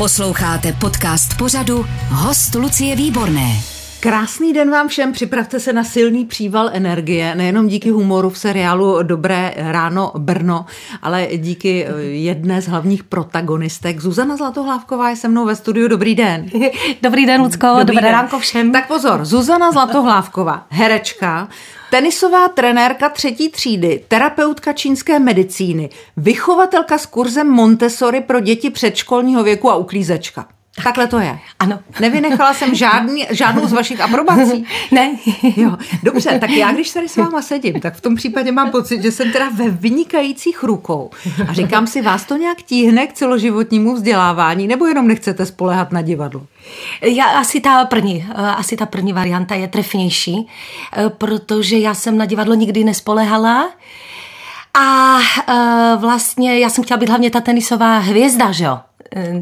Posloucháte podcast pořadu Host Lucie Výborné. Krásný den vám všem, připravte se na silný příval energie, nejenom díky humoru v seriálu Dobré ráno Brno, ale díky eh, jedné z hlavních protagonistek. Zuzana Zlatohlávková je se mnou ve studiu. Dobrý den. Dobrý den, Lucko, dobrý, dobré den. ránko všem. Tak pozor, Zuzana Zlatohlávková, herečka, tenisová trenérka třetí třídy, terapeutka čínské medicíny, vychovatelka s kurzem Montessori pro děti předškolního věku a uklízečka. Tak. Takhle to je. Ano. Nevynechala jsem žádný, žádnou z vašich aprobací. ne. jo, dobře, tak já když tady s váma sedím, tak v tom případě mám pocit, že jsem teda ve vynikajících rukou. A říkám si, vás to nějak tíhne k celoživotnímu vzdělávání, nebo jenom nechcete spolehat na divadlo? Já, asi ta první, eh, asi ta první varianta je trefnější, eh, protože já jsem na divadlo nikdy nespolehala. A uh, vlastně já jsem chtěla být hlavně ta tenisová hvězda, že jo?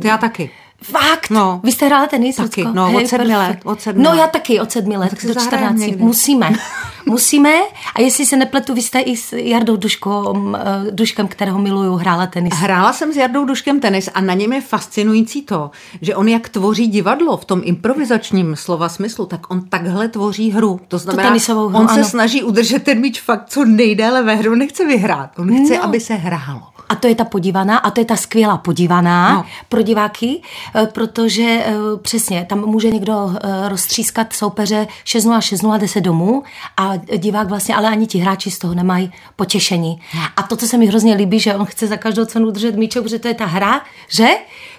Já taky. Fakt? No. Vy jste hrála tenis, Taky, Lucko? no, Hej, od sedmi let. Od sedmi no, let. já taky od sedmi let no, do 14. Musíme. Musíme. A jestli se nepletu, vy jste i s Jardou Duškom, eh, Duškem, kterého miluju, hrála tenis. Hrála jsem s Jardou Duškem tenis a na něm je fascinující to, že on jak tvoří divadlo v tom improvizačním slova smyslu, tak on takhle tvoří hru. To znamená, to hru, on ano. se snaží udržet ten míč fakt co nejdéle ve hru, nechce vyhrát. On chce, no. aby se hrálo. A to je ta podívaná, a to je ta skvělá podívaná no. pro diváky, eh, protože eh, přesně, tam může někdo eh, roztřískat soupeře 6-0, 6-0, 10 domů a divák vlastně, ale ani ti hráči z toho nemají potěšení. No. A to, co se mi hrozně líbí, že on chce za každou cenu držet míček, protože to je ta hra, že?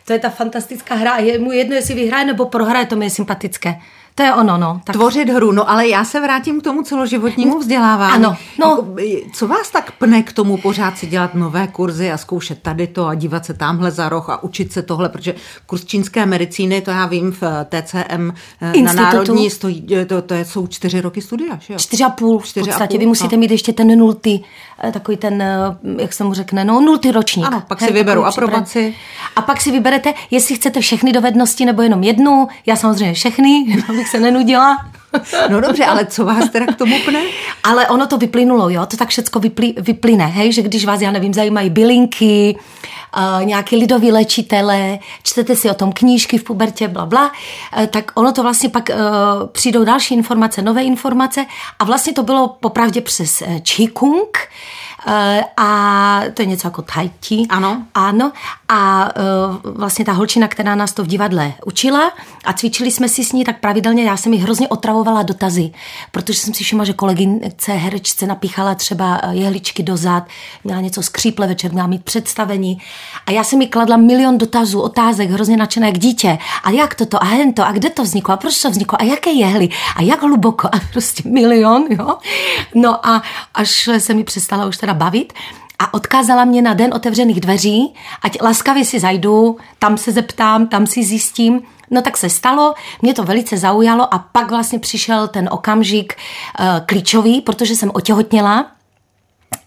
To je ta fantastická hra a je mu jedno, jestli vyhraje nebo prohraje, to mi je sympatické. To je ono, no. Tak... Tvořit hru, no ale já se vrátím k tomu celoživotnímu vzdělávání. Ano, no. Co vás tak pne k tomu pořád si dělat nové kurzy a zkoušet tady to a dívat se tamhle za roh a učit se tohle, protože kurz čínské medicíny, to já vím v TCM Institutu. na Národní stojí, to, to jsou čtyři roky studia, že jo? Čtyři a půl v podstatě. Vy musíte no. mít ještě ten nultý, eh, takový ten, eh, jak se mu řekne, no nultý ročník. Ano, pak si vyberu aprobaci. A pak si vyberete, jestli chcete všechny dovednosti nebo jenom jednu. Já samozřejmě všechny, abych se nenudila. No dobře, ale co vás teda k tomu pne? Ale ono to vyplynulo, jo, to tak všecko vyplí, vyplyne, hej, že když vás, já nevím, zajímají bylinky, uh, nějaký lidový léčitele, čtete si o tom knížky v pubertě, bla, bla, uh, tak ono to vlastně pak uh, přijdou další informace, nové informace a vlastně to bylo popravdě přes uh, Qigong, Eh, a to je něco jako tai chi. Ano. Ano. A eh, vlastně ta holčina, která nás to v divadle učila a cvičili jsme si s ní tak pravidelně, já jsem mi hrozně otravovala dotazy, protože jsem si všimla, že kolegynce herečce napíchala třeba eh, jehličky do zad, měla něco skříple večer, měla mít představení a já jsem mi kladla milion dotazů, otázek, hrozně nadšené jak dítě. A jak toto a hento a kde to vzniklo a proč to vzniklo a jaké jehly a jak hluboko a prostě milion, jo. No a až se mi přestala už teda teda bavit a odkázala mě na den otevřených dveří, ať laskavě si zajdu, tam se zeptám, tam si zjistím. No tak se stalo, mě to velice zaujalo a pak vlastně přišel ten okamžik uh, klíčový, protože jsem otěhotněla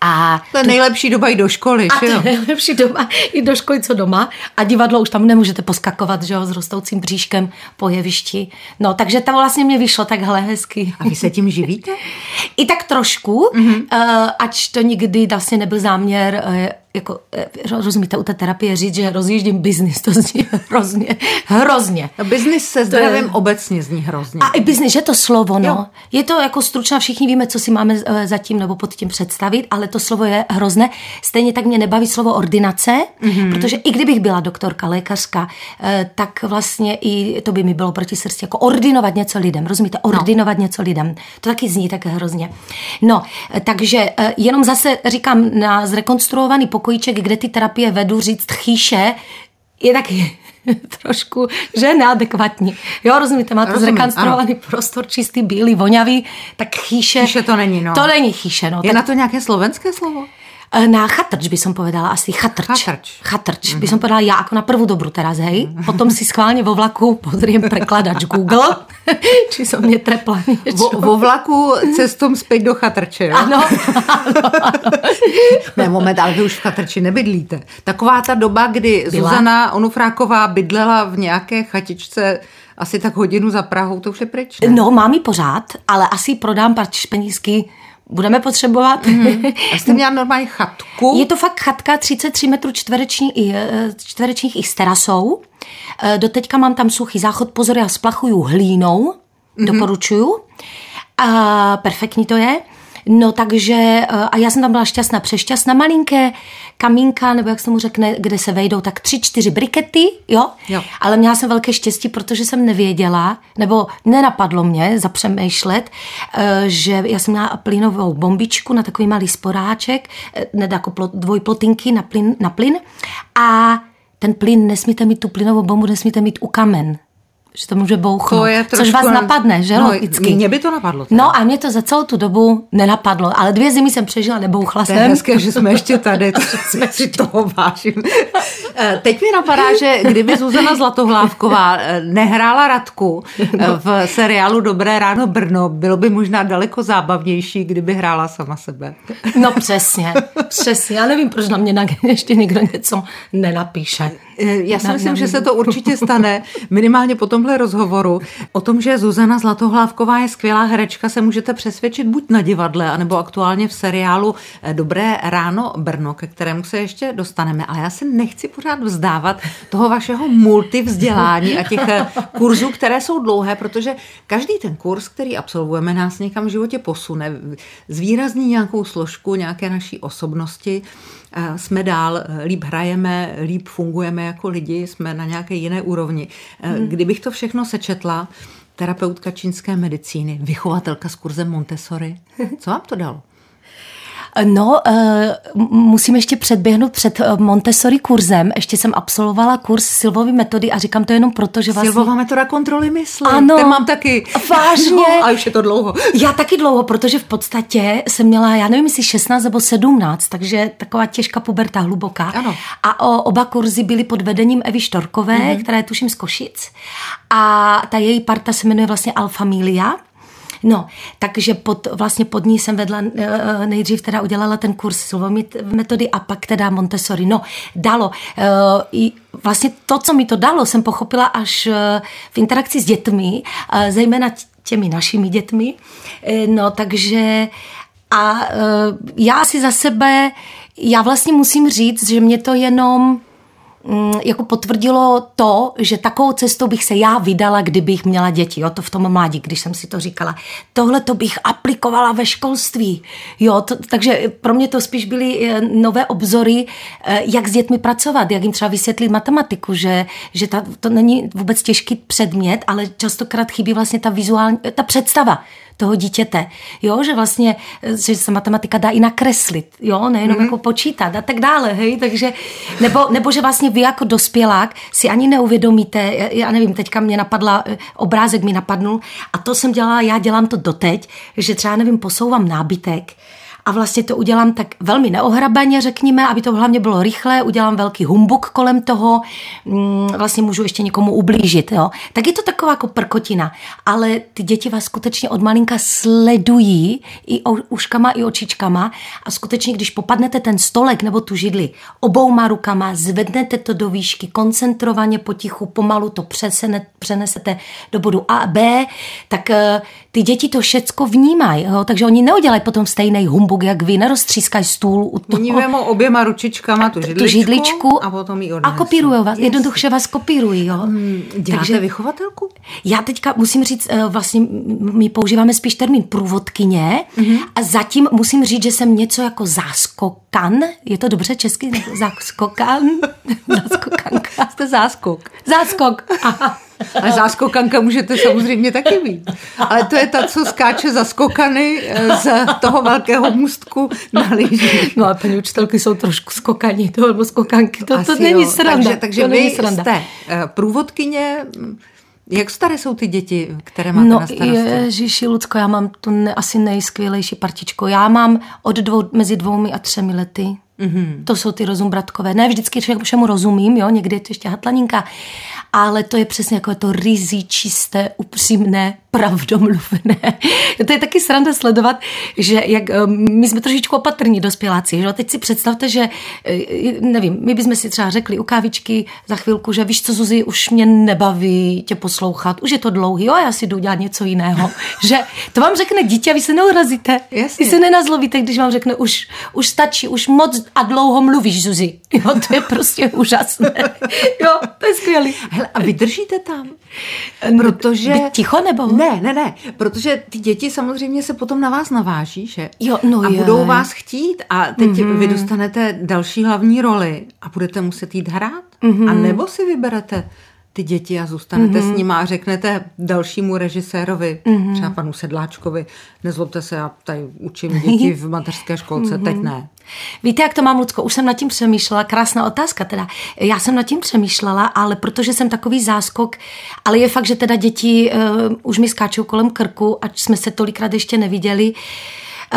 a to je nejlepší doba i do školy, a že jo? nejlepší doba i do školy, co doma. A divadlo už tam nemůžete poskakovat, že jo, s rostoucím bříškem po jevišti. No, takže to vlastně mě vyšlo takhle hezky. A vy se tím živíte? I tak trošku, mm-hmm. uh, ač to nikdy vlastně nebyl záměr uh, jako, eh, rozumíte, u té terapie říct, že rozjíždím biznis, to zní hrozně, hrozně. Biznis se zdravím je... obecně zní hrozně. A i biznis, že to slovo, no. Jo. Je to jako stručná, všichni víme, co si máme eh, zatím nebo pod tím představit, ale to slovo je hrozné. Stejně tak mě nebaví slovo ordinace, mm-hmm. protože i kdybych byla doktorka, lékařka, eh, tak vlastně i to by mi bylo proti srsti, jako ordinovat něco lidem, rozumíte? No. Ordinovat no. něco lidem. To taky zní tak hrozně. No, takže jenom zase říkám na zrekonstruovaný pokojíček, kde ty terapie vedu, říct chýše, je taky trošku, že neadekvatní. Jo, rozumíte, máte Rozumím, zrekonstruovaný ano. prostor, čistý, bílý, voňavý, tak chýše. Chýše to není, no. To není chýše, no. Je tak... na to nějaké slovenské slovo? E, na chatrč by som povedala, asi chatrč. Chatrč. Chatrč mm-hmm. by som povedala ja ako na prvú dobru teraz, hej. Mm-hmm. Potom si schválne vo vlaku pozriem prekladač Google, či som netrepla niečo. Vo, vo vlaku cestom späť do chatrče, jo? Ano, ano, ano. ne, moment, ale vy už v chatrči nebydlíte. Taková ta doba, kdy Byla? Zuzana Onufráková bydlela v nějaké chatičce asi tak hodinu za Prahou, to už je pryč, ne? No, mám ji pořád, ale asi prodám pár penízky budeme potřebovat. Mm-hmm. A jste měla normální chatku? Je to fakt chatka 33 metrů čtvereční, eh, čtverečních i s terasou. Eh, doteďka mám tam suchý záchod, pozor, já splachuju hlínou, mm-hmm. doporučuju. A perfektní to je. No takže, eh, a já jsem tam byla šťastná, přešťastná, malinké kamínka, nebo jak se mu řekne, kde se vejdou, tak tři, čtyři brikety, jo? jo. Ale měla jsem velké štěstí, protože jsem nevěděla, nebo nenapadlo mě zapřemýšlet, eh, že já jsem měla plynovou bombičku na takový malý sporáček, eh, ne jako dvojplotinky na plyn, na plyn a ten plyn nesmíte mít, tu plynovou bombu nesmíte mít u kamen že to může bouchnout. To je trošku... Což vás napadne, že no, logicky. Mě by to napadlo. Teda. No a mě to za celou tu dobu nenapadlo, ale dvě zimy jsem přežila, nebouchla jsem. To je hezké, že jsme ještě tady, to jsme si toho vážím. Eh, teď mi napadá, že kdyby Zuzana Zlatohlávková eh, nehrála Radku eh, v seriálu Dobré ráno Brno, bylo by možná daleko zábavnější, kdyby hrála sama sebe. No přesně, přesně. Já nevím, proč na mě ještě někdo něco nenapíše. Já si myslím, že se to určitě stane, minimálně po tomhle rozhovoru. O tom, že Zuzana Zlatohlávková je skvělá herečka, se můžete přesvědčit buď na divadle, anebo aktuálně v seriálu Dobré ráno Brno, ke kterému se ještě dostaneme. Ale já se nechci pořád vzdávat toho vašeho multivzdělání a těch eh, kurzů, které jsou dlouhé, protože každý ten kurz, který absolvujeme, nás někam v životě posune, zvýrazní nějakou složku nějaké naší osobnosti, jsme dál, eh, líp hrajeme, líp fungujeme jako lidi, jsme na nějaké jiné úrovni. Hmm. Kdybych to všechno sečetla, terapeutka čínské medicíny, vychovatelka s kurzem Montessori, co vám to dalo? No, uh, musím ještě předběhnout před uh, Montessori kurzem. Ještě jsem absolvovala kurz Silvovy metody a říkám to jenom proto, že vlastně... Silvová metoda kontroly mysli. Ano. Ten mám taky. Vážně. No, a už je to dlouho. Já taky dlouho, protože v podstatě jsem měla, já nevím, jestli 16 nebo 17, takže taková těžká puberta, hluboká. Ano. A o, oba kurzy byly pod vedením Evy Štorkové, mm-hmm. která je tuším z Košic. A ta její parta se jmenuje vlastně Alfamilia. No, takže pod, vlastně pod ní jsem vedla, eh, nejdřív teda udělala ten kurz slovomit metody a pak teda Montessori. No, dalo. Eh, I vlastně to, co mi to dalo, jsem pochopila až eh, v interakci s dětmi, zejména těmi našimi dětmi. No, takže a já si za sebe, já vlastně musím říct, že mě to jenom jako potvrdilo to, že takovou cestou bych se já vydala, kdybych měla děti, jo, to v tom mládí, když jsem si to říkala. Tohle to bych aplikovala ve školství, jo, to, takže pro mě to spíš byly eh, nové obzory, eh, jak s dětmi pracovat, jak jim třeba vysvětlit matematiku, že, že ta, to není vůbec těžký předmět, ale častokrát chybí vlastně ta vizuální, ta představa toho dítěte, jo, že vlastně, že se matematika dá i nakreslit, jo, nejenom mm-hmm. jako počítat a tak dále, hej, takže, nebo, nebo že vlastně vy jako dospělák si ani neuvědomíte, já nevím, teďka mě napadla, eh, obrázek mi napadnul a to jsem dělala, já dělám to doteď, že třeba, nevím, posouvám nábytek, a vlastně to udělám tak velmi neohrabeně, řekněme, aby to hlavně bylo rychlé, udělám velký humbuk kolem toho, mm, vlastně můžu ještě někomu ublížit, jo. Tak je to taková jako prkotina, ale ty děti vás skutečně od malinka sledují i uškama, i očičkama a skutečně, když popadnete ten stolek nebo tu židli obouma rukama, zvednete to do výšky, koncentrovaně, potichu, pomalu to přenesete do bodu A a B, tak eh, ty děti to všecko vnímají, takže oni neudělají potom stejný humbuk, jak vy, neroztřískají stůl u toho. Oni vemou oběma ručičkama tu židličku, tu židličku a potom ji odnesou. A kopírují vás, jednoduše vás kopírují. Jo. Hmm, děláte takže, vychovatelku? Já teďka musím říct, eh, vlastně my používáme spíš termín průvodkyně mm-hmm. a zatím musím říct, že jsem něco jako záskokan, je to dobře česky? Záskokan? Záskokanka. Záskok. Záskok, aha. A záskokanka můžete samozřejmě taky být. Ale to je ta, co skáče za skokany eh, z toho velkého můstku na lyži. No a paní učitelky jsou trošku skokaní, to, nebo skokanky, to, to není sranda. Takže, takže to vy sranda. jste eh, průvodkyně, jak staré jsou ty děti, které máte no, na starosti? Ježiši, Lucko, já mám tu ne, asi nejskvělejší partičko. Já mám od dvou, mezi dvoumi a třemi lety. Mm-hmm. To jsou ty rozumbratkové. Ne vždycky všemu rozumím, jo, někdy je to ještě hatlaninka, ale to je přesně jako to rizí, čisté, upřímné, pravdomluvné. To je taky sranda sledovat, že jak, eh, my jsme trošičku opatrní dospěláci. Že? Teď si představte, že eh, nevím, my bychom si třeba řekli u kávičky za chvilku, že víš co, Zuzi, už mě nebaví tě poslouchat, už je to dlouhý, jo, já si jdu dělat něco jiného. že to vám řekne dítě a vy se neurazíte. Jasně. Vy se nenazlovíte, když vám řekne, už, už stačí, už moc a dlouho mluvíš, Zuzi. Jo, to je prostě úžasné. Jo, to je skvělý. Hele, a vydržíte tam? Protože... Být ticho nebo? Ne, ne, ne, protože ty děti samozřejmě se potom na vás naváží, že? Jo, no A je. budou vás chtít a teď mm-hmm. vy dostanete další hlavní roli a budete muset jít hrát. Mm-hmm. A nebo si vyberete ty děti a zůstanete mm-hmm. s nimi a řeknete dalšímu režisérovi, mm-hmm. třeba panu Sedláčkovi, nezlobte se, já tady učím děti v mateřské školce, mm-hmm. teď ne. Víte, jak to mám, Lucko? Už jsem nad tím přemýšlela, krásná otázka teda. Já jsem nad tím přemýšlela, ale protože jsem takový záskok, ale je fakt, že teda děti uh, už mi skáčou kolem krku, ať jsme se tolikrát ještě neviděli, uh,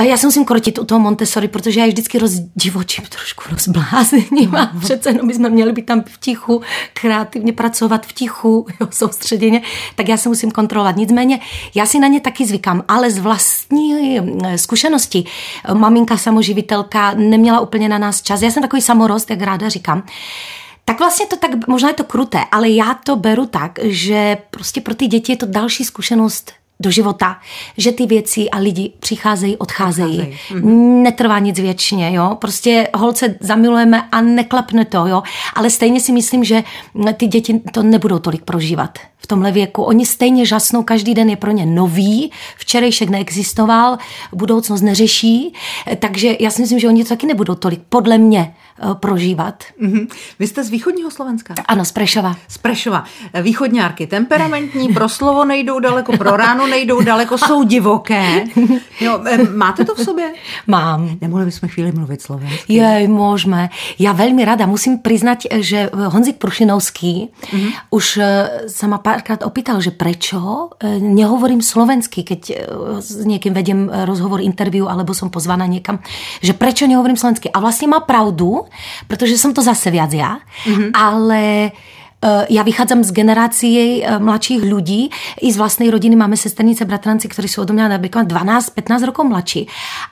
já se musím krotit u toho Montessori, protože já je vždycky rozdivočím, trošku rozblázním a přece jenom bychom měli být tam v tichu, kreativně pracovat v tichu, jo, soustředěně, tak já se musím kontrolovat. Nicméně já si na ně taky zvykám, ale z vlastní eh, zkušenosti, eh, maminka samoživitelka neměla úplně na nás čas. Já jsem takový samorost, jak ráda říkám. Tak vlastně to tak, možná je to kruté, ale já to beru tak, že prostě pro ty děti je to další zkušenost do života, že ty věci a lidi přicházejí, odcházejí. odcházejí. Mm-hmm. Netrvá nic věčně, jo. Prostě holce zamilujeme a neklapne to, jo. Ale stejně si myslím, že ty děti to nebudou tolik prožívat v tomhle věku. Oni stejně žasnou, každý den je pro ně nový, včerejšek neexistoval, budoucnost neřeší, takže já si myslím, že oni to taky nebudou tolik, podle mě, prožívat. Mm-hmm. Vy jste z východního Slovenska? Ano, z Prešova. Z Prešova. Východňárky temperamentní, pro slovo nejdou daleko, pro ráno nejdou daleko, jsou divoké. Jo, máte to v sobě? Mám. Nemohli bychom chvíli mluvit slovensky? Jej, můžeme. Já velmi ráda musím přiznat, že Honzik Prušinovský mm-hmm. už sa ma párkrát opýtal, že prečo nehovorím slovensky, keď s někým vedem rozhovor, interview, alebo som pozvaná někam, že prečo nehovorím slovensky. A vlastně má pravdu, protože jsem to zase viac já, mm-hmm. ale já vychádzam z generácie eh, mladších ľudí. I z vlastnej rodiny máme sesternice, bratranci, ktorí sú odo mňa napríklad 12-15 rokov mladší.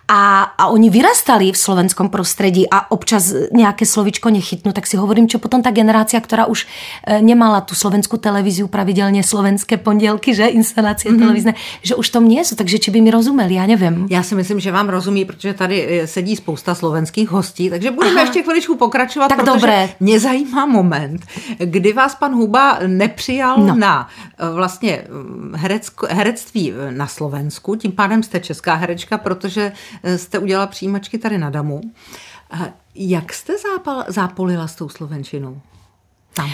A, a oni vyrastali v slovenskom prostredí a občas nejaké slovičko nechytnú, tak si hovorím, čo potom ta generácia, ktorá už eh, nemala tu slovenskou televíziu pravidelně slovenské pondělky, že inscenace mm-hmm. televizné, že už to nie sú, takže či by mi rozumeli, já nevím. Já si myslím, že vám rozumí, protože tady sedí spousta slovenských hostí, takže budeme Aha. ještě chviličku pokračovat, tak protože dobré. mě zajímá moment, kdy vás pan Huba nepřijal no. na eh, vlastně mm, herecko, herectví eh, na Slovensku, tím pádem jste česká herečka, protože eh, jste udělala přijímačky tady na Damu. Jak jste zápal, zápolila s tou slovenčinou? Tam.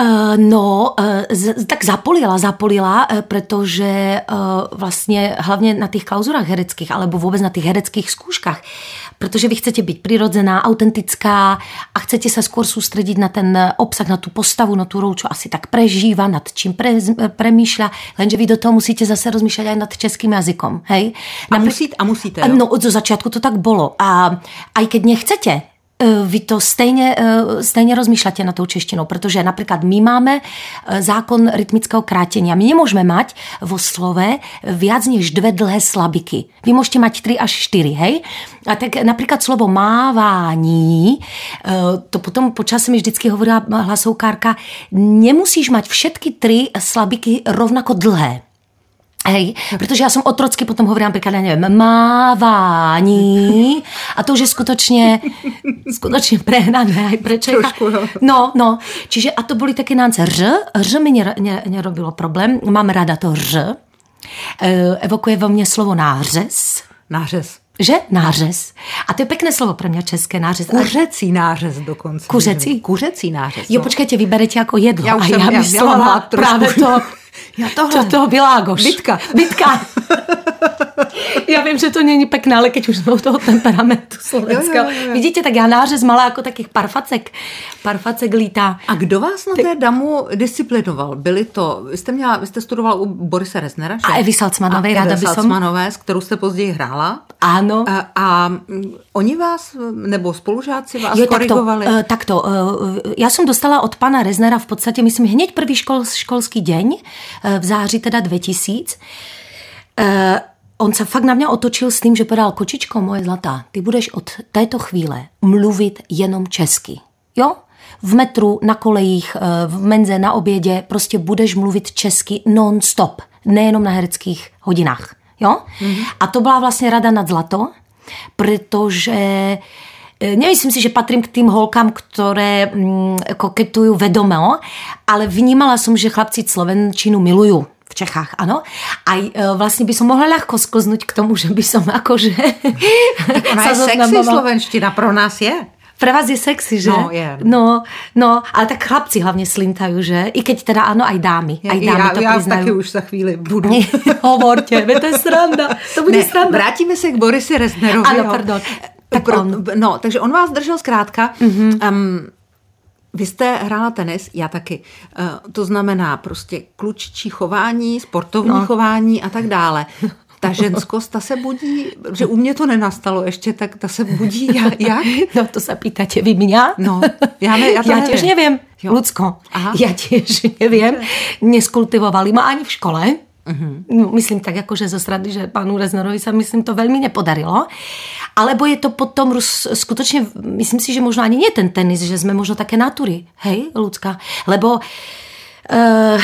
Uh, no, uh, z, tak zapolila, zapolila, uh, protože vlastně hlavně na těch klauzurách hereckých, alebo vůbec na těch hereckých zkouškách, protože vy chcete být přirozená, autentická a chcete se skôr soustředit na ten obsah, na tu postavu, na tu rolu, čo asi tak prežíva, nad čím pre, premýšľa, lenže vy do toho musíte zase rozmýšlet aj nad českým jazykom, hej? A, musíte, a musíte, jo? No, od začátku to tak bylo. A aj keď nechcete, Eh, vy to stejně, eh, stejně rozmýšľate na tou češtinou, protože například my máme eh, zákon rytmického krátění a my nemůžeme mať vo slove viac než dve dlhé slabiky. Vy můžete mať tři až čtyři, hej? A tak například slovo mávání, to potom počas mi vždycky hovorila hlasoukárka, nemusíš mať všetky tři slabiky rovnako dlhé. Hej, protože já jsem otrocky potom hovorila například, nevím, mávání a to už je skutečně, skutečně prehnané. Aj prečo Trošku, no. no, no. Čiže a to byly taky nánce ř, ř mi nerobilo problém, mám ráda to ř, e, evokuje ve mně slovo nářez. Nářez. Že? Nářez. A to je pěkné slovo pro mě české nářez. Kuřecí nářez dokonce. Kuřecí? Kuřecí nářez. Jo, no. počkejte, vyberete jako jedlo. Já už a jsem, já myslela právě to, já tohle. To toho byla Agoš. Bytka. Bytka. Já vím, že to není pekné, ale keď už jsme u toho temperamentu slovenského. Vidíte, tak já nářez malá jako takých parfacek. Parfacek lítá. A kdo vás na té damu disciplinoval? Byli to, vy jste, měla, vy jste studoval u Borise Reznera? A Evy Salcmanové, ráda by. Salcmanové, s kterou jste později hrála. Ano. A, a oni vás, nebo spolužáci vás jo, korigovali? Takto, takto, já jsem dostala od pana Reznera v podstatě, myslím, hned první škol, školský deň, v září teda 2000. On se fakt na mě otočil s tím, že podal kočičko moje zlatá, ty budeš od této chvíle mluvit jenom česky. Jo? v metru, na kolejích, v menze, na obědě, prostě budeš mluvit česky non-stop, nejenom na hereckých hodinách. Jo? Mm-hmm. A to byla vlastně rada nad zlato, protože Nemyslím si, že patrím k tým holkám, které mm, koketujú vedomo, ale vnímala som, že chlapci Slovenčinu milujú v Čechách, ano. A e, vlastně by som mohla ľahko sklznúť k tomu, že by som akože... Ona je sexy slovenština, pro nás je. Pre vás je sexy, že? No, je. No, no, ale tak chlapci hlavně slintajú, že? I keď teda ano, aj dámy. Aj dámy já, to já priznajú. taky už za chvíli budu. Hovorte, to je sranda. To bude ne, sranda. Vrátíme se k Borisi Reznerovi. Ano, jo. pardon. Tak Pro, on. No, takže on vás držel zkrátka. Mm-hmm. Um, vy jste hrála tenis, já taky. Uh, to znamená prostě klučičí chování, sportovní no. chování a tak dále. Ta ženskost, ta se budí, že u mě to nenastalo ještě, tak ta se budí jak? jak? No to se pýtate vy mě? No, já, ne, já to já nevím. tiež neviem. Jo. Lucko, Aha. ja tiež neviem. Neskultivovali ma ani v škole. Uh-huh. Myslím tak jako, že zo strany, že pánu Reznerovi sa myslím to veľmi nepodarilo. Alebo je to potom roz, skutočne, myslím si, že možno ani nie ten tenis, že sme možno také natury, hej, ľudská. Lebo Uh,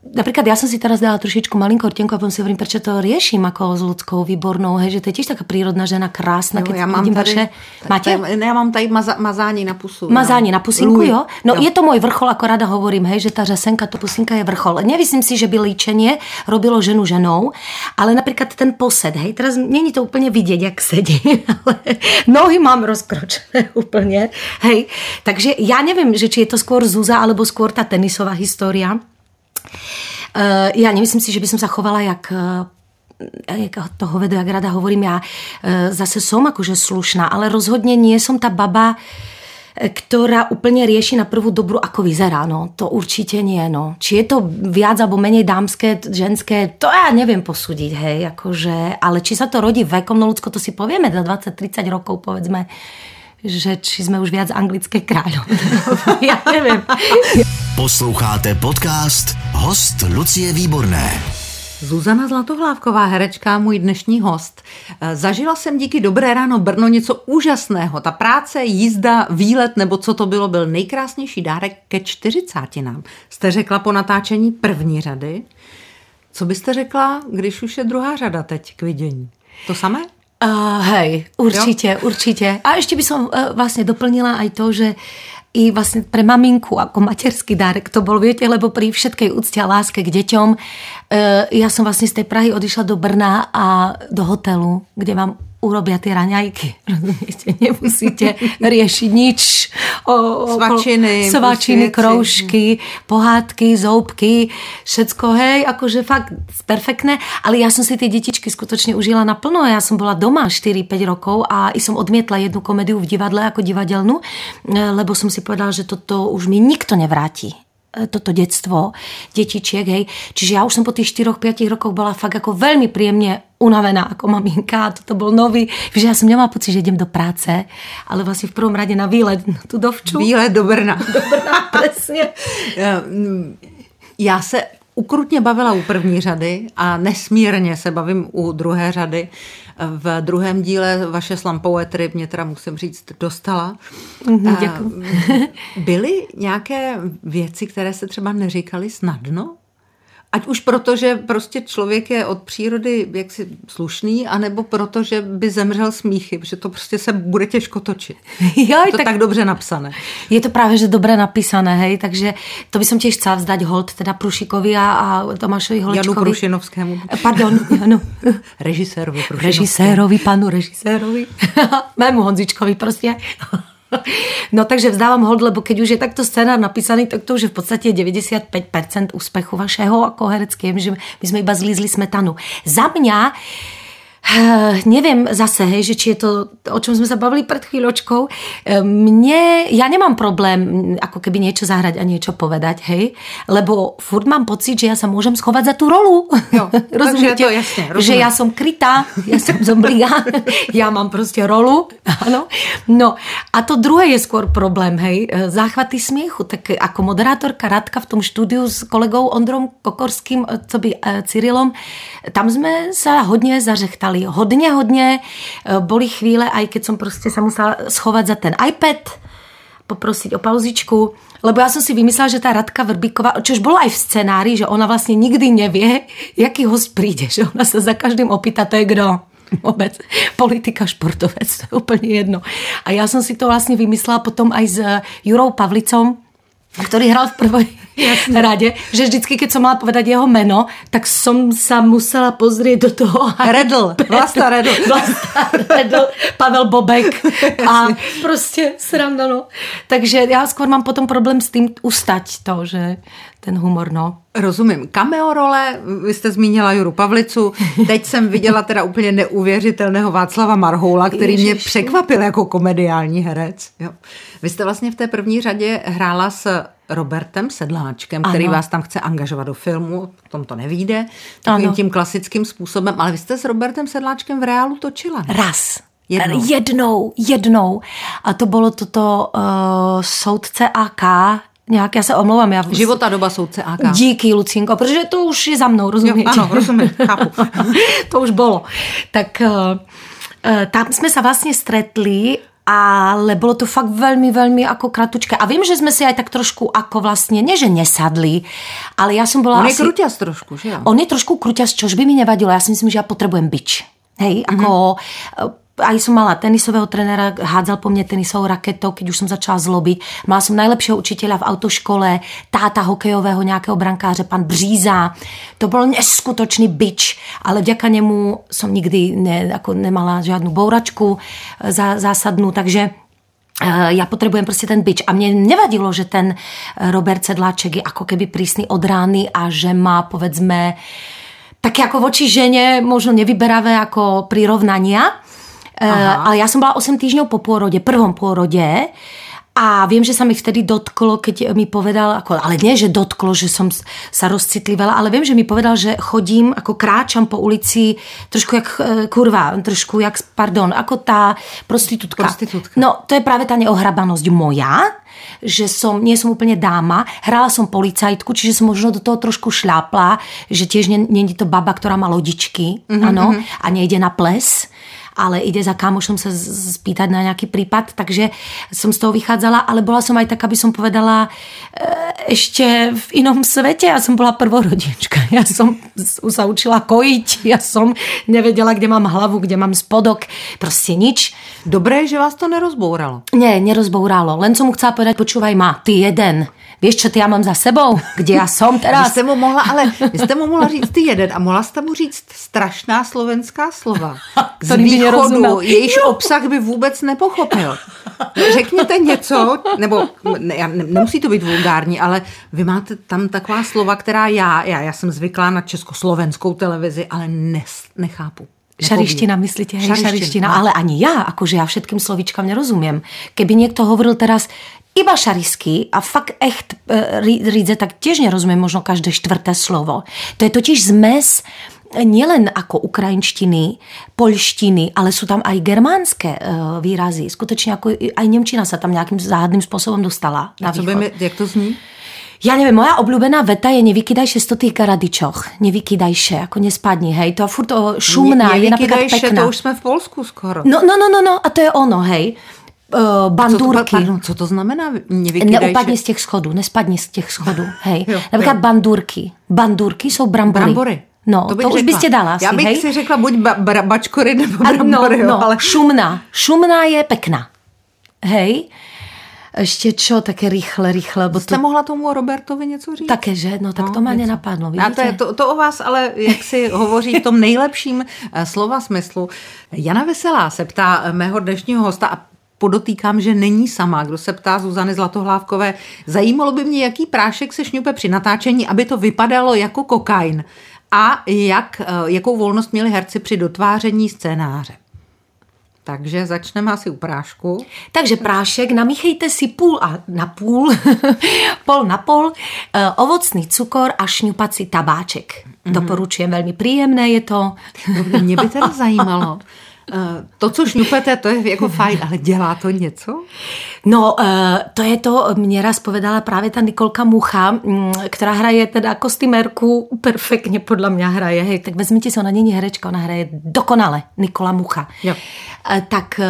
napríklad ja som si teraz dala trošičku malinkú hortenku a potom si hovorím, prečo to riešim ako s ľudskou výbornou, hej, že to je tiež taká prírodná žena, krásna, Jo, keď já mám vidím tady, vaše... Máte? Ne, já mám tady maza, mazání na pusu. Mazání no. na pusinku, Lůj. jo? No je to môj vrchol, ako rada hovorím, hej, že tá řasenka, to pusinka je vrchol. Nemyslím si, že by líčenie robilo ženu ženou, ale napríklad ten posed, hej, teraz není to úplne vidieť, jak sedí, ale nohy mám rozkročené úplne, hej. Takže ja neviem, že či je to skôr Zuza, alebo skôr tá tenisová história. Uh, ja nemyslím si, že by som sa chovala jak uh, jak to hovedo, jak rada hovorím, ja e, zase som akože slušná, ale rozhodne nie som tá baba, ktorá úplne rieši na prvú dobru, ako vyzerá. No, to určite nie. No. Či je to viac alebo menej dámské, ženské, to ja neviem posúdiť, hej, akože, ale či sa to rodí vekom, no ľudsko, to si povieme za 20-30 rokov, povedzme, že či sme už viac anglické kráľov. ja neviem. Posloucháte podcast Host Lucie Výborné. Zuzana Zlatohlávková, herečka, můj dnešní host. Zažila jsem díky Dobré ráno Brno něco úžasného. Ta práce, jízda, výlet nebo co to bylo, byl nejkrásnější dárek ke čtyřicátinám. Jste řekla po natáčení první řady. Co byste řekla, když už je druhá řada teď k vidění? To samé? Uh, hej, určite, jo? určite. A ešte by som uh, vlastne doplnila aj to, že i vlastne pre maminku ako materský dárek to bol, viete, lebo pri všetkej úcte a láske k deťom uh, ja som vlastne z tej Prahy odišla do Brna a do hotelu, kde vám urobia tie raňajky. Rozumiete? Nemusíte riešiť nič. O, o, Svačiny, svačiny, kroužky, pohádky, zoubky, všetko, hej, akože fakt perfektné, ale ja som si tie detičky skutočne užila naplno. Ja som bola doma 4-5 rokov a i som odmietla jednu komédiu v divadle ako divadelnú, e, lebo som si povedala, že toto už mi nikto nevráti toto detstvo detičiek, hej. Čiže ja už som po tých 4-5 rokoch bola fakt ako veľmi príjemne unavená ako maminka a toto bol nový, že ja som nemala pocit, že idem do práce, ale vlastne v prvom rade na výlet na tu dovču. Výlet do Brna. Presne. Eh, mm, Já se ukrutně bavila u první řady a nesmírně se bavím u druhé řady. V druhém díle vaše slam poetry mě teda musím říct dostala. Mhm, děkuju. Byly nějaké věci, které se třeba neříkaly snadno? Ať už proto, že prostě člověk je od přírody jaksi slušný, anebo proto, že by zemřel smíchy, protože to prostě se bude těžko točit. Joj, Je to tak, tak dobře napsané. Je to práve, že dobre napísané, hej, takže to by som tiež chcela vzdať hold teda Prušikovi a, a Tomášovi Janu Holečkovi. Prušinovskému. Pardon, Janu. Režisérovi Prušinovskému. režisérovi, panu režisérovi, mému Honzičkovi prostě. No takže vzdávam hold, lebo keď už je takto scénár napísaný, tak to už je v podstate 95% úspechu vašeho ako hereckým, že my sme iba zlízli smetanu. Za Uh, neviem zase, hej, že či je to, o čom sme sa bavili pred chvíľočkou. Uh, mne, ja nemám problém ako keby niečo zahrať a niečo povedať, hej, lebo furt mám pocit, že ja sa môžem schovať za tú rolu. Jo, Rozumiete? To jasne, že ja som krytá, ja som zobliga, ja mám proste rolu, áno. No a to druhé je skôr problém, hej, záchvaty smiechu. Tak ako moderátorka Radka v tom štúdiu s kolegou Ondrom Kokorským, co by Cyrilom, tam sme sa hodne zařechtali písali hodně, hodně. E, boli chvíle, aj keď som prostě sa musela schovať za ten iPad, poprosiť o pauzičku, lebo ja som si vymyslela, že tá Radka Vrbíková, čož bolo aj v scenári, že ona vlastne nikdy nevie, jaký host príde, že ona sa za každým opýta, to je kdo vôbec. Politika, športovec, to je úplne jedno. A ja som si to vlastne vymyslela potom aj s Jurou Pavlicom, ktorý hral v prvej Jasne. rade, že vždycky, keď som mala povedať jeho meno, tak som sa musela pozrieť do toho. Redl, Vlasta Redl. Vlasta Redl, Pavel Bobek a prostě sranda, no. Takže já skôr mám potom problém s tým ustať to, že ten humor, no. Rozumím. Cameo role, vy jste zmínila Juru Pavlicu, teď jsem viděla teda úplně neuvěřitelného Václava Marhoula, který Ježiši. mě překvapil jako komediální herec. Jo. Vy jste vlastně v té první řadě hrála s Robertem Sedláčkem, který ano. vás tam chce angažovat do filmu, v tom to nevíde, takovým ano. tím klasickým způsobem, ale vy jste s Robertem Sedláčkem v reálu točila. Raz. Jednou. jednou, jednou. A to bylo toto uh, soudce AK, nějak, já se omlouvám. Já... Života doba soudce AK. Díky, Lucinko, protože to už je za mnou, rozumíte? Jo, ano, rozumím, chápu. to už bylo. Tak uh, tam jsme se vlastně stretli ale bolo to fakt veľmi, veľmi ako kratučké. A vím, že sme si aj tak trošku ako vlastne, nie že nesadli, ale ja som bola On asi... je kruťas trošku, že On je trošku kruťas, čož by mi nevadilo. Ja si myslím, že ja potrebujem byč. Hej, ako mm-hmm aj som mala tenisového trenéra, hádzal po mne tenisovou raketou, keď už som začala zlobiť. Mala som najlepšieho učiteľa v autoškole, táta hokejového nejakého brankáře, pan Bříza. To bol neskutočný bič, ale vďaka nemu som nikdy ne, ako nemala žiadnu bouračku e, zá, zásadnú, takže e, ja potrebujem prostě ten bič. A mne nevadilo, že ten Robert Sedláček je ako keby prísny od rány a že má, povedzme, také ako voči žene možno nevyberavé ako prirovnania, Aha. ale já jsem byla 8 týždňov po pôrode, prvom pôrode a viem, že sa mi vtedy dotklo, keď mi povedal, ako, ale nie, že dotklo, že som sa rozcitlivala, ale viem, že mi povedal, že chodím, ako kráčam po ulici trošku jak e, kurva, trošku jak, pardon, ako tá prostitútka. prostitútka. No, to je práve tá neohrabanosť moja, že som, nie som úplne dáma, hrala som policajtku, čiže som možno do toho trošku šlápla, že tiež nie, je to baba, ktorá má lodičky, mm-hmm. ano, a nejde na ples ale ide za kámošom sa spýtať na nejaký prípad, takže som z toho vychádzala, ale bola som aj tak, aby som povedala e, ešte v inom svete. Ja som bola prvorodinčka. Ja som sa učila kojiť, ja som nevedela, kde mám hlavu, kde mám spodok, proste nič. Dobré, že vás to nerozbouralo. Nie, nerozbouralo. Len som mu chcela povedať, počúvaj ma, ty jeden Víš, čo ty já mám za sebou? Kde já jsem teraz? Vy jste mu mohla, ale vy jste mu mohla říct ty jeden a mohla jste mu říct strašná slovenská slova. Z východu, jejíž obsah by vůbec nepochopil. Řekněte něco, nebo ne, nemusí to být vulgární, ale vy máte tam taková slova, která já, já, já jsem zvyklá na československou televizi, ale nes, nechápu. Šariština, myslíte? Hej, šariština, šariština. No. Ale ani ja, akože ja všetkým slovíčkam nerozumiem. Keby niekto hovoril teraz, iba šarisky a fakt echt e, rídze, tak tiež nerozumiem možno každé štvrté slovo. To je totiž zmes nielen ako ukrajinštiny, polštiny, ale sú tam aj germánske e, výrazy. Skutečně ako aj Němčina sa tam nějakým záhadným způsobem dostala. Na a co by mi, jak to zní? Ja neviem, moja obľúbená veta je nevykydajše sto tých karadičoch. Nevykydajše, ako nespadni, hej. To furt šumná, ne, je napríklad pekná. to už sme v Polsku skoro. No, no, no, no, no, a to je ono, hej uh, bandurky. Co to, pardon, co to znamená? Neupadni z těch schodů, nespadni z těch schodů. Hej. jo, Například jo. bandurky. Bandurky jsou brambory. Brambory. No, to, to už byste dala Já bych hej? si řekla buď ba, ba, bačkory nebo brambory. No, no, ale... šumná. Šumná je pekná. Hej. Ještě čo, také rychle, rychle. Bo Jste to... mohla tomu Robertovi něco říct? Také, že? No tak no, to mě nenapadlo, vidíte? A to, je, to, to o vás ale, jak si hovoří v tom nejlepším eh, slova smyslu. Jana Veselá se ptá mého dnešního hosta a podotýkám, že není sama. Kdo se ptá Zuzany Zlatohlávkové, zajímalo by mě, jaký prášek se šňupe při natáčení, aby to vypadalo jako kokain. A jak, jakou volnost měli herci při dotváření scénáře? Takže začneme asi u prášku. Takže prášek, namíchejte si půl a na půl, pol na pol, eh, ovocný cukor a šňupací tabáček. Mm-hmm. Doporučujem, velmi příjemné je to. Mě by teda zajímalo, to, co šňupete, to je jako fajn, ale dělá to něco? No, eh, to je to, mě raz povedala právě ta Nikolka Mucha, mm, která hraje teda kostýmerku perfektně podle mě hraje. Hej, tak vezměte si, ona není herečka, ona hraje dokonale, Nikola Mucha. Jo. Eh, tak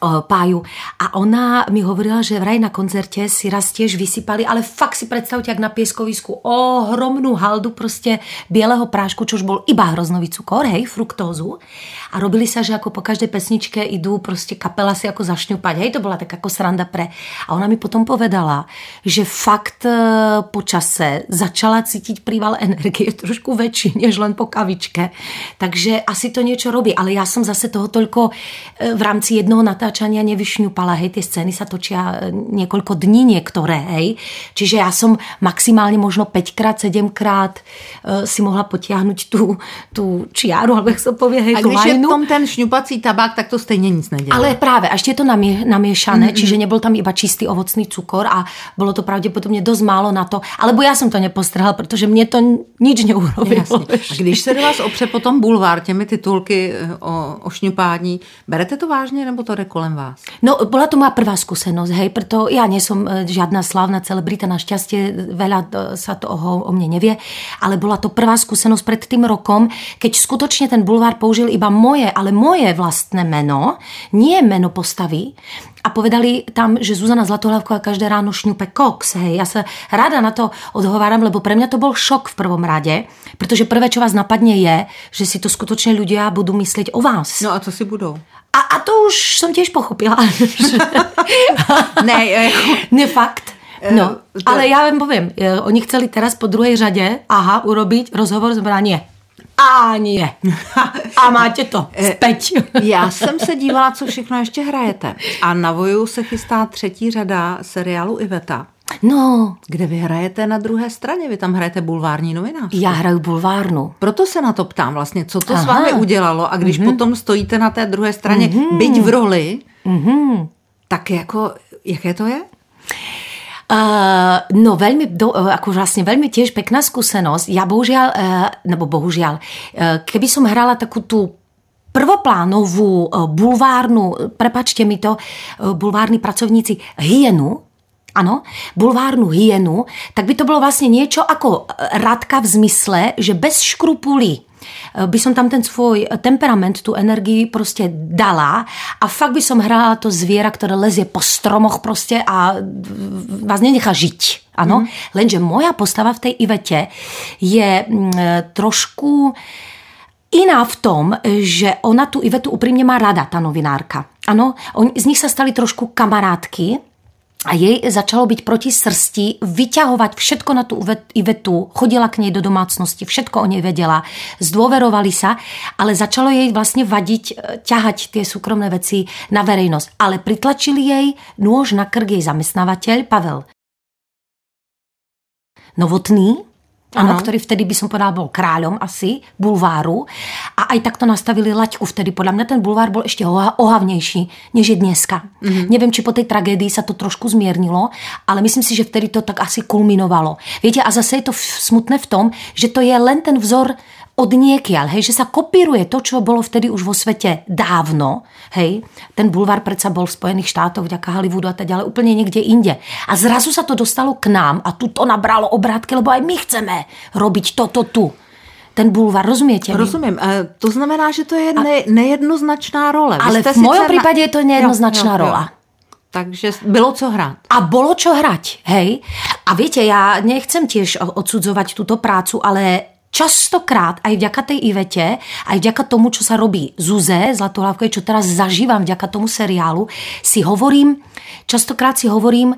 páju. A ona mi hovorila, že vraj na koncerte si raz tiež vysypali, ale fakt si predstavte, jak na pieskovisku, ohromnú haldu prostě bieleho prášku, čož bol iba hroznový cukor, hej, fruktózu. A robili sa, že ako po každej pesničke idú prostě kapela si ako zašňupať, hej, to bola tak ako sranda pre. A ona mi potom povedala, že fakt e, po čase začala cítiť príval energie trošku väčší, než len po kavičke. Takže asi to niečo robí, ale ja som zase toho toľko e, v rámci jednoho natáčania nevyšňupala, hej, tie scény sa točia e, niekoľko dní niektoré, hej. Čiže ja som maximálne možno 5 krát, 7 krát si mohla potiahnuť tú, tú čiaru, alebo jak sa povie, hej, a když je v tom ten šňupací tabák, tak to stejně nic nedělá. Ale právě, a ještě je to namie, namiešané, mm-hmm. čiže nebyl tam iba čistý ovocný cukor a bylo to pravděpodobně dost málo na to. Alebo já jsem to nepostrhla, protože mě to nič neurobilo. A když se do vás opře potom bulvár těmi titulky eh, o, o šňupání, berete to vážně nebo to jde kolem vás? No, byla to má prvá zkušenost, hej, proto já nejsem eh, žádná slavná celebrita, naštěstí veľa eh, sa toho o mne nevie, ale byla to prvá zkušenost před tým rokom, keď skutočně ten bulvár použil iba moje, ale moje vlastné meno, nie meno postavy, a povedali tam, že Zuzana Zlatohlavková každé ráno šňupe koks. Hej, já se ráda na to odhováram, lebo pre mňa to bol šok v prvom rade, protože prvé, čo vás napadne je, že si to skutočne ľudia budú myslieť o vás. No a co si budou? A, a to už jsem těž pochopila. ne, jako... ne fakt. Eh, no, ale já vám povím, eh, oni chceli teraz po druhé řadě, aha, urobiť rozhovor s nie. A nie. A máte to. Speť. Já jsem se dívala, co všechno ještě hrajete. A na Voju se chystá třetí řada seriálu Iveta. No. Kde vy hrajete na druhé straně, vy tam hrajete bulvární novinář. Já hraju bulvárnu. Proto se na to ptám vlastně, co to Aha. s vámi udělalo a když mm-hmm. potom stojíte na té druhé straně, mm-hmm. byť v roli, mm-hmm. tak jako, jaké to je? Uh, no veľmi, do, uh, ako vlastne veľmi tiež pekná skúsenosť. Ja bohužiaľ, uh, nebo bohužiaľ, uh, keby som hrala takú tú prvoplánovú uh, bulvárnu, prepačte mi to, uh, bulvárni pracovníci, hyenu, ano, bulvárnu hyenu, tak by to bylo vlastně niečo ako radka v zmysle, že bez škrupulí Eh, by som tam ten svoj temperament, tu energii prostě dala a fakt by som hrála to zviera, ktoré lezie po stromoch prostě a vás nenechá žiť. Ano, mm. lenže moja postava v tej Ivete je mm, trošku iná v tom, že ona tu Ivetu úprimne má rada, ta novinárka. Ano, on, z nich sa stali trošku kamarátky, a jej začalo byť proti srsti, vyťahovať všetko na tú Ivetu, chodila k nej do domácnosti, všetko o nej vedela, zdôverovali sa, ale začalo jej vlastne vadiť, e, ťahať tie súkromné veci na verejnosť. Ale pritlačili jej nôž na krk jej zamestnávateľ Pavel Novotný, Ano, ktorý vtedy by som povedala bol kráľom asi bulváru a aj takto nastavili laťku vtedy. Podľa mňa ten bulvár bol ešte ohavnejší, než je dneska. Mm-hmm. Neviem, či po tej tragédii sa to trošku zmiernilo, ale myslím si, že vtedy to tak asi kulminovalo. Viete, a zase je to smutné v tom, že to je len ten vzor od niekiaľ, hej, že sa kopíruje to, čo bolo vtedy už vo svete dávno, hej. Ten bulvár predsa bol v Spojených štátoch, vďaka Hollywoodu a tak ďalej, úplne niekde inde. A zrazu sa to dostalo k nám a tu to nabralo obrátky, lebo aj my chceme robiť toto tu ten bulvár, rozumiete? Rozumím. E, to znamená, že to je ne, nejednoznačná role. Vy ale v mojom na... prípade je to nejednoznačná jo, jo, jo. rola. Takže bylo co hrát. A bolo čo hrať, hej? A viete, ja nechcem tiež odsudzovať túto prácu, ale častokrát aj vďaka tej Ivete, aj vďaka tomu, čo sa robí Zuze Zlatohlavkovej, čo teraz zažívam vďaka tomu seriálu, si hovorím, častokrát si hovorím,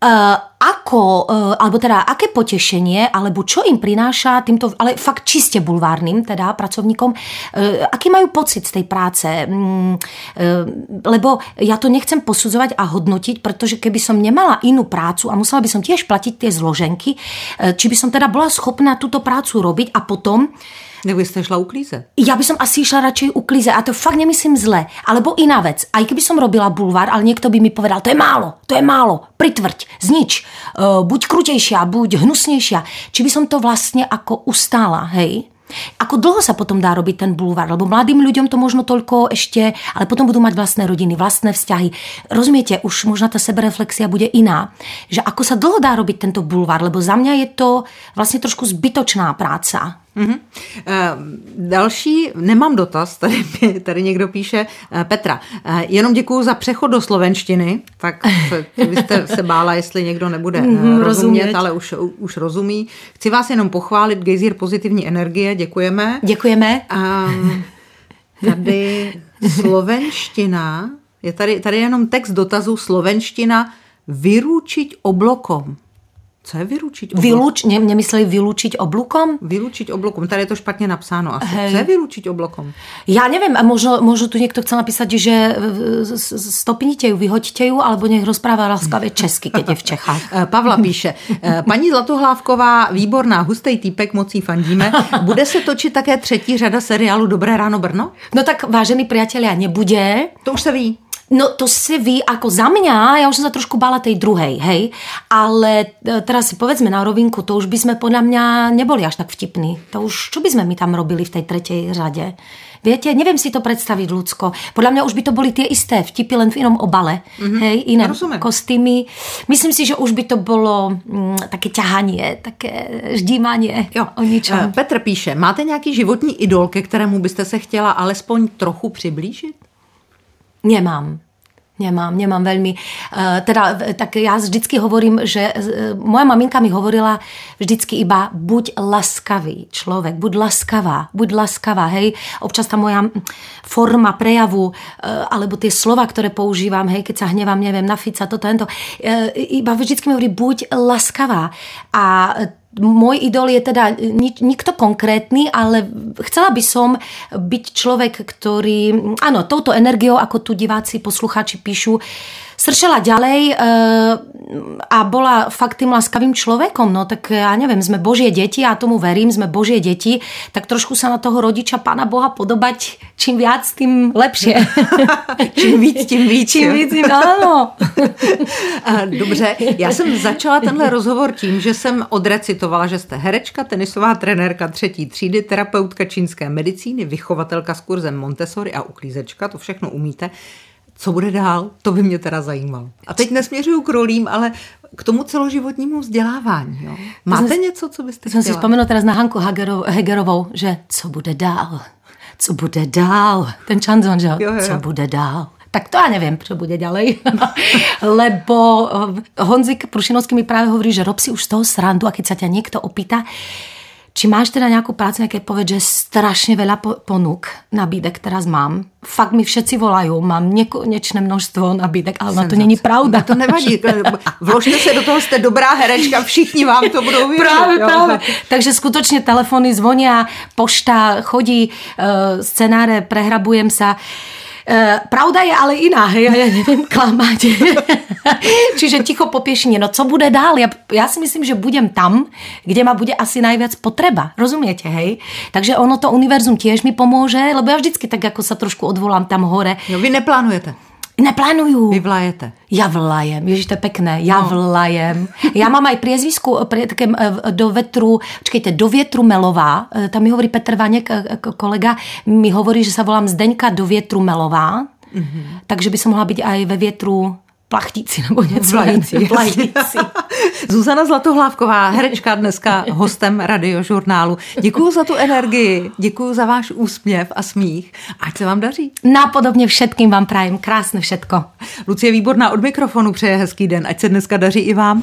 Uh, ako, uh, alebo teda aké potešenie, alebo čo im prináša týmto, ale fakt čiste bulvárnym teda pracovníkom, uh, aký majú pocit z tej práce, uh, lebo ja to nechcem posudzovať a hodnotiť, pretože keby som nemala inú prácu a musela by som tiež platiť tie zloženky, uh, či by som teda bola schopná túto prácu robiť a potom nebo jste šla uklízet? Ja by som asi šla radšej uklízet a to fakt nemyslím zle. Alebo iná vec, aj keby som robila bulvár, ale niekto by mi povedal, to je málo, to je málo, pritvrť, znič, uh, buď krutejšia, buď hnusnejšia. Či by som to vlastne ako ustála, hej? Ako dlho sa potom dá robiť ten bulvár? Lebo mladým ľuďom to možno toľko ešte, ale potom budú mať vlastné rodiny, vlastné vzťahy. Rozumiete, už možná tá sebereflexia bude iná. Že ako sa dlho dá robiť tento bulvár? Lebo za mňa je to vlastne trošku zbytočná práca. Mm-hmm. Další, nemám dotaz, tady, tady někdo píše, uh, Petra, uh, jenom děkuji za přechod do slovenštiny, tak vy jste se bála, jestli někdo nebude uh, rozumět, rozumět, ale už, už rozumí. Chci vás jenom pochválit, Gejzír pozitivní energie, děkujeme. Děkujeme. Um, tady slovenština, je tady, tady jenom text dotazu slovenština, vyručiť oblokom. Co je vylučiť oblokom? Vyluč, ne, nemysleli vylučiť oblokom? Vylučiť oblokom, tady je to špatně napsáno asi. Hej. Co je vylučiť oblokom? Ja neviem, a možno, možno tu niekto chcel napísať, že stopnite ju, vyhoďte ju, alebo nech rozpráva láskavě česky, keď je v Čechách. Eh, Pavla píše, paní Zlatohlávková, výborná, hustej týpek, mocí fandíme. Bude se točit také třetí řada seriálu Dobré ráno Brno? No tak vážení priatelia, nebude. To už se ví. No to si vy, ako za mňa, ja už som sa trošku bála tej druhej, hej, ale e, teraz si povedzme na rovinku, to už by sme podľa mňa neboli až tak vtipní. To už, čo by sme my tam robili v tej tretej řade? Viete, neviem si to predstaviť ľudsko. Podľa mňa už by to boli tie isté vtipy, len v inom obale. Mm-hmm. Hej, iné Rozumiem. kostýmy. Myslím si, že už by to bolo mm, také ťahanie, také ždímanie jo. o ničom. E, Petr píše, máte nějaký životní idol, ke kterému byste se chtěla alespoň trochu přiblížit? Nemám. Nemám, nemám veľmi. Uh, teda, tak ja vždycky hovorím, že uh, moja maminka mi hovorila vždycky iba buď laskavý človek, buď laskavá, buď laskavá, hej. Občas tá moja forma prejavu, uh, alebo tie slova, ktoré používam, hej, keď sa hnevám, neviem, na Fica, toto, tento, iba vždycky mi hovorí buď laskavá. A môj idol je teda nikto konkrétny, ale chcela by som byť človek, ktorý, áno, touto energiou, ako tu diváci, poslucháči píšu, sršela ďalej e, a bola fakt tým laskavým človekom. No tak ja neviem, sme Božie deti, a tomu verím, sme Božie deti, tak trošku sa na toho rodiča Pána Boha podobať čím viac, tým lepšie. čím víc, tím víc. Čím víc, tím áno. Dobře, já jsem začala tenhle rozhovor tím, že jsem odrecitovala, že jste herečka, tenisová trenérka třetí třídy, terapeutka čínské medicíny, vychovatelka s kurzem Montessori a uklízečka, to všechno umíte co bude dál, to by mě teda zajímalo. A teď nesměřuju k rolím, ale k tomu celoživotnímu vzdělávání. Jo. Máte jsem, něco, co byste chtěla? Jsem si vzpomenul teraz na Hanku Hegerovou, že co bude dál, co bude dál. Ten čanzon, že jo, jo. co bude dál. Tak to ja neviem, čo bude ďalej. Lebo eh, Honzik Prušinovský mi práve hovorí, že rob si už z toho srandu a keď sa ťa niekto opýta, či máš teda nejakú prácu, nejaké povedz, že strašne veľa ponúk nabídek teraz mám. Fakt mi všetci volajú, mám nekonečné množstvo nabídek, ale na to není pravda. No to nevadí, vložte se do toho, jste dobrá herečka, všichni vám to budou věřit. Práve, jo. práve. Takže skutočne telefony zvonia, pošta chodí, uh, scenáre, prehrabujem sa. E, pravda je ale iná, hej, ja neviem klamať. Čiže ticho popiešenie, no co bude dál? Ja, ja si myslím, že budem tam, kde ma bude asi najviac potreba. Rozumiete, hej? Takže ono to univerzum tiež mi pomôže, lebo ja vždycky tak ako sa trošku odvolám tam hore. No vy neplánujete? Neplánujú. Vy vlajete. Ja vlajem. Ježiš, to je pekné. Ja no. vlajem. Ja mám aj priezvisku pre, také, do vetru, čkejte, do vietru Melová. E, tam mi hovorí Petr Vanek, e, kolega, mi hovorí, že sa volám Zdeňka do vietru Melová. Mm-hmm. Takže by som mohla byť aj ve vietru plachtíci nebo něco. Plající. Plající. Zuzana Zlatohlávková, herečka dneska hostem radiožurnálu. Děkuji za tu energii, děkuji za váš úsměv a smích. Ať se vám daří. Nápodobně všetkým vám prajem. Krásné všetko. Lucie Výborná od mikrofonu přeje hezký den. Ať se dneska daří i vám.